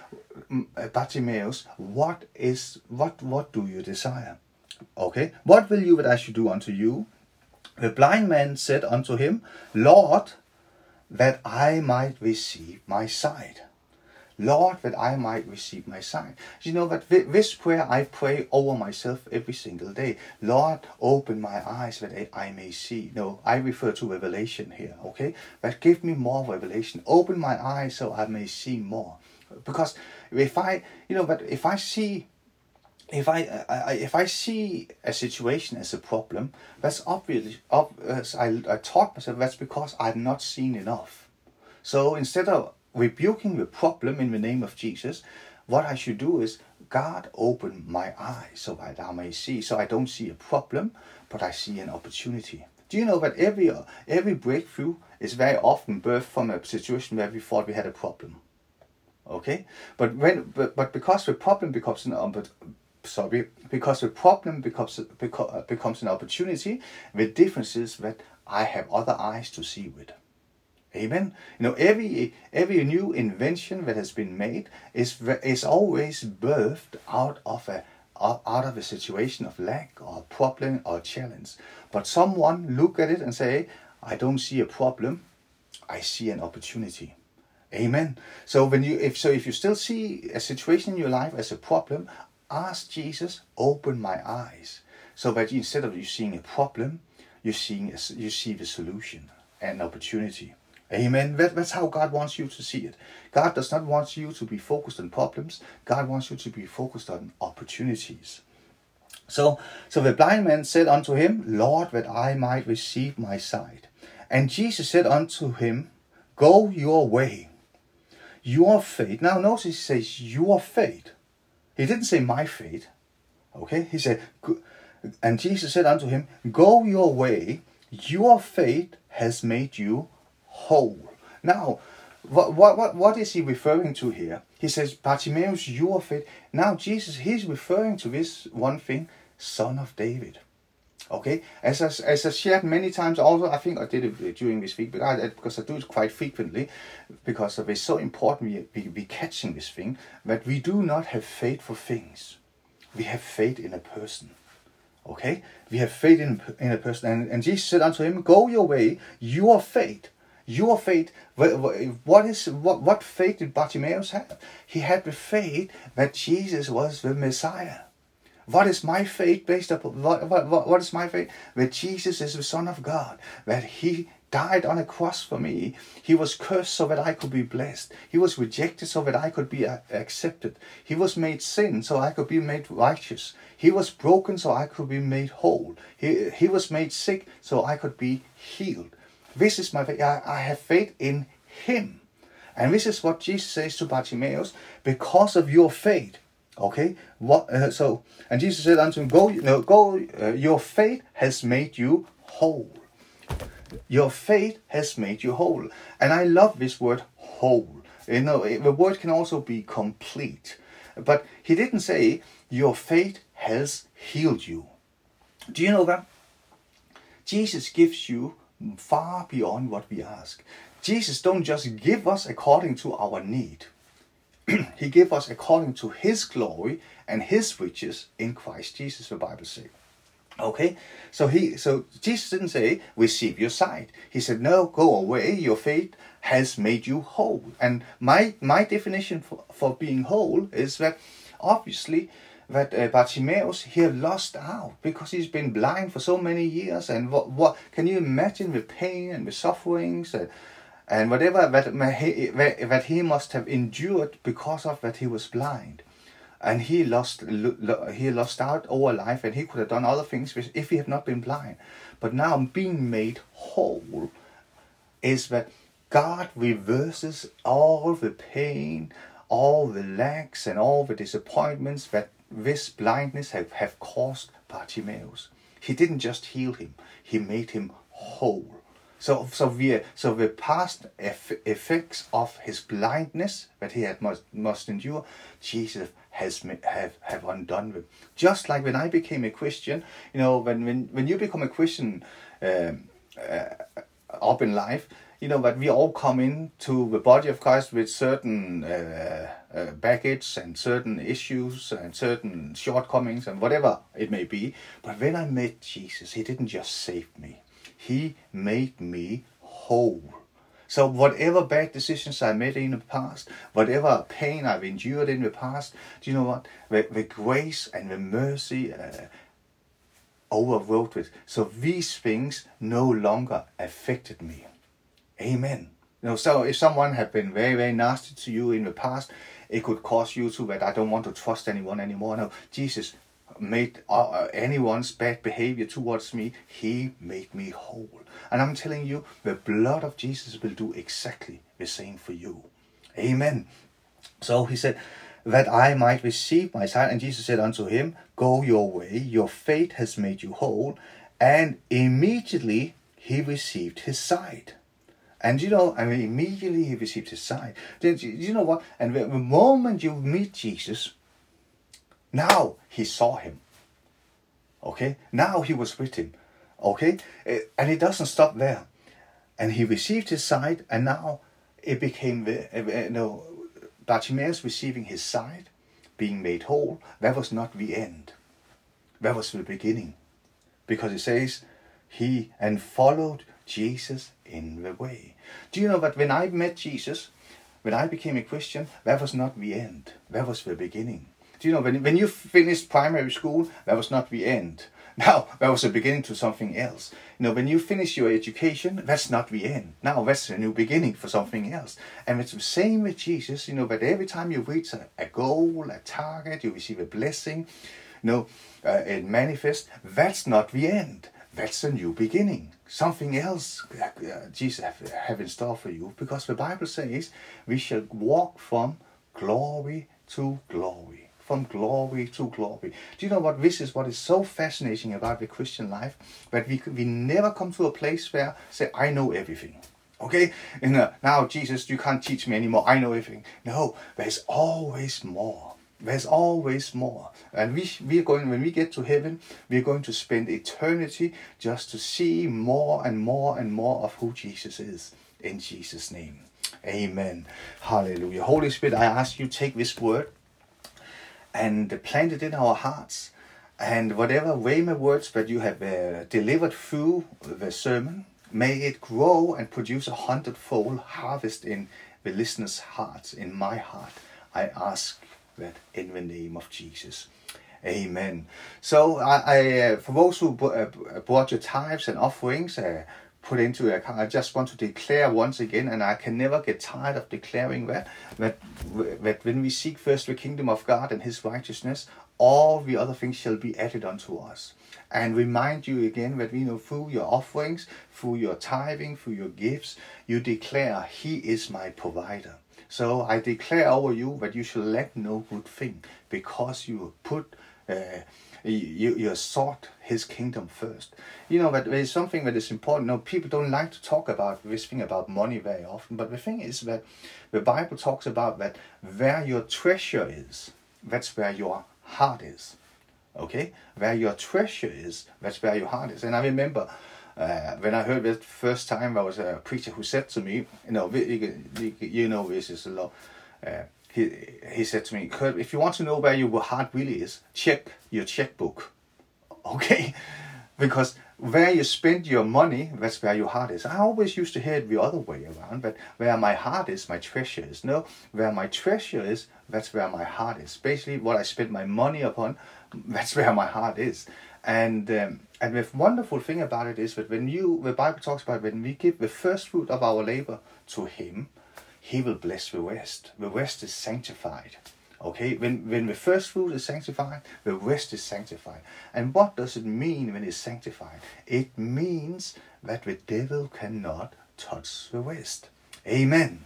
mm, uh, Bartimaeus, what is what what do you desire? Okay, what will you that I should do unto you? The blind man said unto him, Lord, that I might receive my sight. Lord, that I might receive my sight. You know that this prayer I pray over myself every single day. Lord, open my eyes that I may see. No, I refer to revelation here, okay? But give me more revelation. Open my eyes so I may see more. Because if I, you know, but if I see if I, I, if I see a situation as a problem, that's obviously obvious. I, I taught myself that's because I've not seen enough. So instead of rebuking the problem in the name of Jesus, what I should do is God open my eyes so that I may see. So I don't see a problem, but I see an opportunity. Do you know that every every breakthrough is very often birthed from a situation where we thought we had a problem? Okay, but when but, but because the problem becomes an um, but sorry because the problem becomes becomes an opportunity, the difference is that I have other eyes to see with. Amen. You know, every every new invention that has been made is is always birthed out of a out of a situation of lack or problem or challenge. But someone look at it and say, I don't see a problem, I see an opportunity. Amen. So when you if so if you still see a situation in your life as a problem, ask Jesus, open my eyes. So that instead of you seeing a problem, you're seeing a, you see the solution and opportunity. Amen. That, that's how God wants you to see it. God does not want you to be focused on problems. God wants you to be focused on opportunities. So, so the blind man said unto him, Lord, that I might receive my sight. And Jesus said unto him, Go your way. Your faith. Now notice he says your faith. He didn't say my faith. Okay? He said, and Jesus said unto him, Go your way. Your faith has made you whole. Now, what, what, what, is he referring to here? He says, Bartimaeus, you are fit. Now, Jesus, he's referring to this one thing, son of David. Okay, as I, as I shared many times, also I think I did it uh, during this week, but I, because I do it quite frequently, because it's so important we, we, we catching this thing that we do not have faith for things, we have faith in a person. Okay, we have faith in, in a person, and, and Jesus said unto him, Go your way, your faith your faith, what is what, what faith did Bartimaeus have? He had the faith that Jesus was the Messiah. What is my faith based upon? What, what, what is my faith? That Jesus is the Son of God. That He died on a cross for me. He was cursed so that I could be blessed. He was rejected so that I could be uh, accepted. He was made sin so I could be made righteous. He was broken so I could be made whole. He, he was made sick so I could be healed. This is my faith. I, I have faith in Him. And this is what Jesus says to Bartimaeus because of your faith. Okay, what? Uh, so, and Jesus said unto him, "Go, no, go. Uh, your faith has made you whole. Your faith has made you whole." And I love this word "whole." You know, the word can also be complete, but he didn't say your faith has healed you. Do you know that? Jesus gives you far beyond what we ask. Jesus don't just give us according to our need. he gave us according to his glory and his riches in Christ Jesus, the Bible says. Okay, so he so Jesus didn't say receive your sight. He said no, go away. Your faith has made you whole. And my my definition for, for being whole is that obviously that uh, Bartimaeus he had lost out because he's been blind for so many years, and what what can you imagine the pain and the sufferings and and whatever that that he must have endured because of that he was blind, and he lost he lost out over life, and he could have done other things if he had not been blind, but now being made whole is that God reverses all the pain, all the lacks, and all the disappointments that this blindness have, have caused Bartimaeus. He didn't just heal him, he made him whole. So, so, we, so the past effects of his blindness that he had must, must endure, Jesus has have, have undone them. Just like when I became a Christian, you know, when, when, when you become a Christian um, uh, up in life, you know that we all come into the body of Christ with certain uh, uh, baggage and certain issues and certain shortcomings and whatever it may be. But when I met Jesus, He didn't just save me; He made me whole. So whatever bad decisions I made in the past, whatever pain I've endured in the past, do you know what? The, the grace and the mercy uh, overrode it. So these things no longer affected me. Amen. You know, so if someone had been very, very nasty to you in the past, it could cause you to that I don't want to trust anyone anymore. No, Jesus made uh, uh, anyone's bad behavior towards me, he made me whole. And I'm telling you, the blood of Jesus will do exactly the same for you. Amen. So he said, that I might receive my sight. And Jesus said unto him, Go your way, your faith has made you whole. And immediately he received his sight. And you know, I mean, immediately he received his sight. Then you know what? And the moment you meet Jesus, now he saw him. Okay? Now he was with him. Okay? Eh, and it doesn't stop there. And he received his sight, and now it became the, eh, eh, you know, Bartimaeus receiving his sight, being made whole. That was not the end. That was the beginning. Because it says, he and followed Jesus in the way. Do you know that when I met Jesus, when I became a Christian, that was not the end. That was the beginning. Do you know when, when you finished primary school, that was not the end. Now, that was the beginning to something else. You know, when you finish your education, that's not the end. Now, that's a new beginning for something else. And it's the same with Jesus, you know, that every time you reach a, a goal, a target, you receive a blessing, you know, uh, it manifests, that's not the end. That's a new beginning something else uh, Jesus have, in store for you because the Bible says we shall walk from glory to glory. From glory to glory. Do you know what this is? What is so fascinating about the Christian life that we we never come to a place where say I know everything. Okay, and uh, now Jesus, you can't teach me anymore. I know everything. No, there's always more. There's always more. And we, we are going, when we get to heaven, we're going to spend eternity just to see more and more and more of who Jesus is. In Jesus' name. Amen. Hallelujah. Holy Spirit, I ask you take this word and plant it in our hearts. And whatever rhema words that you have uh, delivered through the sermon, may it grow and produce a hundredfold harvest in the listener's hearts, in my heart. I ask that in the name of Jesus. Amen. So I, I uh, for those who uh, brought your tithes and offerings, uh, put into account, I just want to declare once again, and I can never get tired of declaring that, that, that when we seek first the kingdom of God and His righteousness, all the other things shall be added unto us. And remind you again that we know through your offerings, through your tithing, through your gifts, you declare, He is my provider. So I declare over you that you shall lack no good thing, because you put uh, you, you sought his kingdom first. You know, but there's something that is important. No, people don't like to talk about this thing about money very often, but the thing is that the Bible talks about that where your treasure is, that's where your heart is. Okay? Where your treasure is, that's where your heart is. And I remember uh, when I heard it first time, there was a preacher who said to me, you know, you know, this is a lot. Uh, he, he said to me, Kurt, if you want to know where your heart really is, check your checkbook. Okay? because where you spend your money, that's where your heart is. I always used to hear it the other way around, but where my heart is, my treasure is. No, where my treasure is, that's where my heart is. Basically, what I spend my money upon, that's where my heart is. And um, and the wonderful thing about it is that when you, the Bible talks about when we give the first fruit of our labor to Him, He will bless the rest. The rest is sanctified. Okay, when, when the first fruit is sanctified, the rest is sanctified. And what does it mean when it's sanctified? It means that the devil cannot touch the rest. Amen.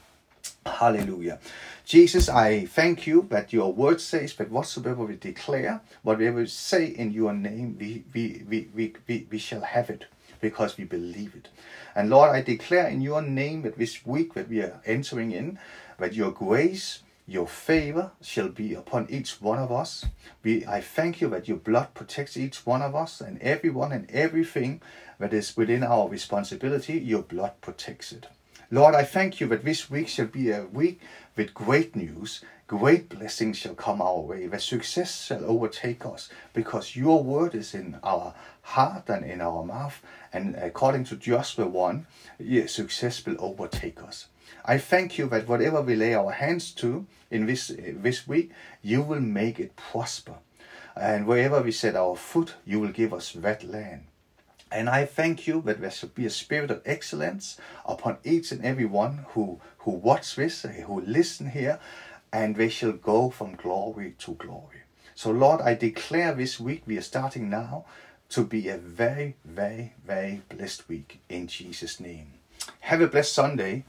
Hallelujah. Jesus, I thank you that your word says that whatsoever we declare, whatever we say in your name, we, we, we, we, we, we shall have it because we believe it. And Lord, I declare in your name that this week that we are entering in, that your grace, your favor shall be upon each one of us. We, I thank you that your blood protects each one of us and everyone and everything that is within our responsibility, your blood protects it. Lord, I thank you that this week shall be a week with great news. Great blessings shall come our way, that success shall overtake us, because your word is in our heart and in our mouth. And according to Joshua 1, yeah, success will overtake us. I thank you that whatever we lay our hands to in this, this week, you will make it prosper. And wherever we set our foot, you will give us that land. And I thank you that there shall be a spirit of excellence upon each and every one who, who watch this, who listen here, and they shall go from glory to glory. So, Lord, I declare this week, we are starting now, to be a very, very, very blessed week in Jesus' name. Have a blessed Sunday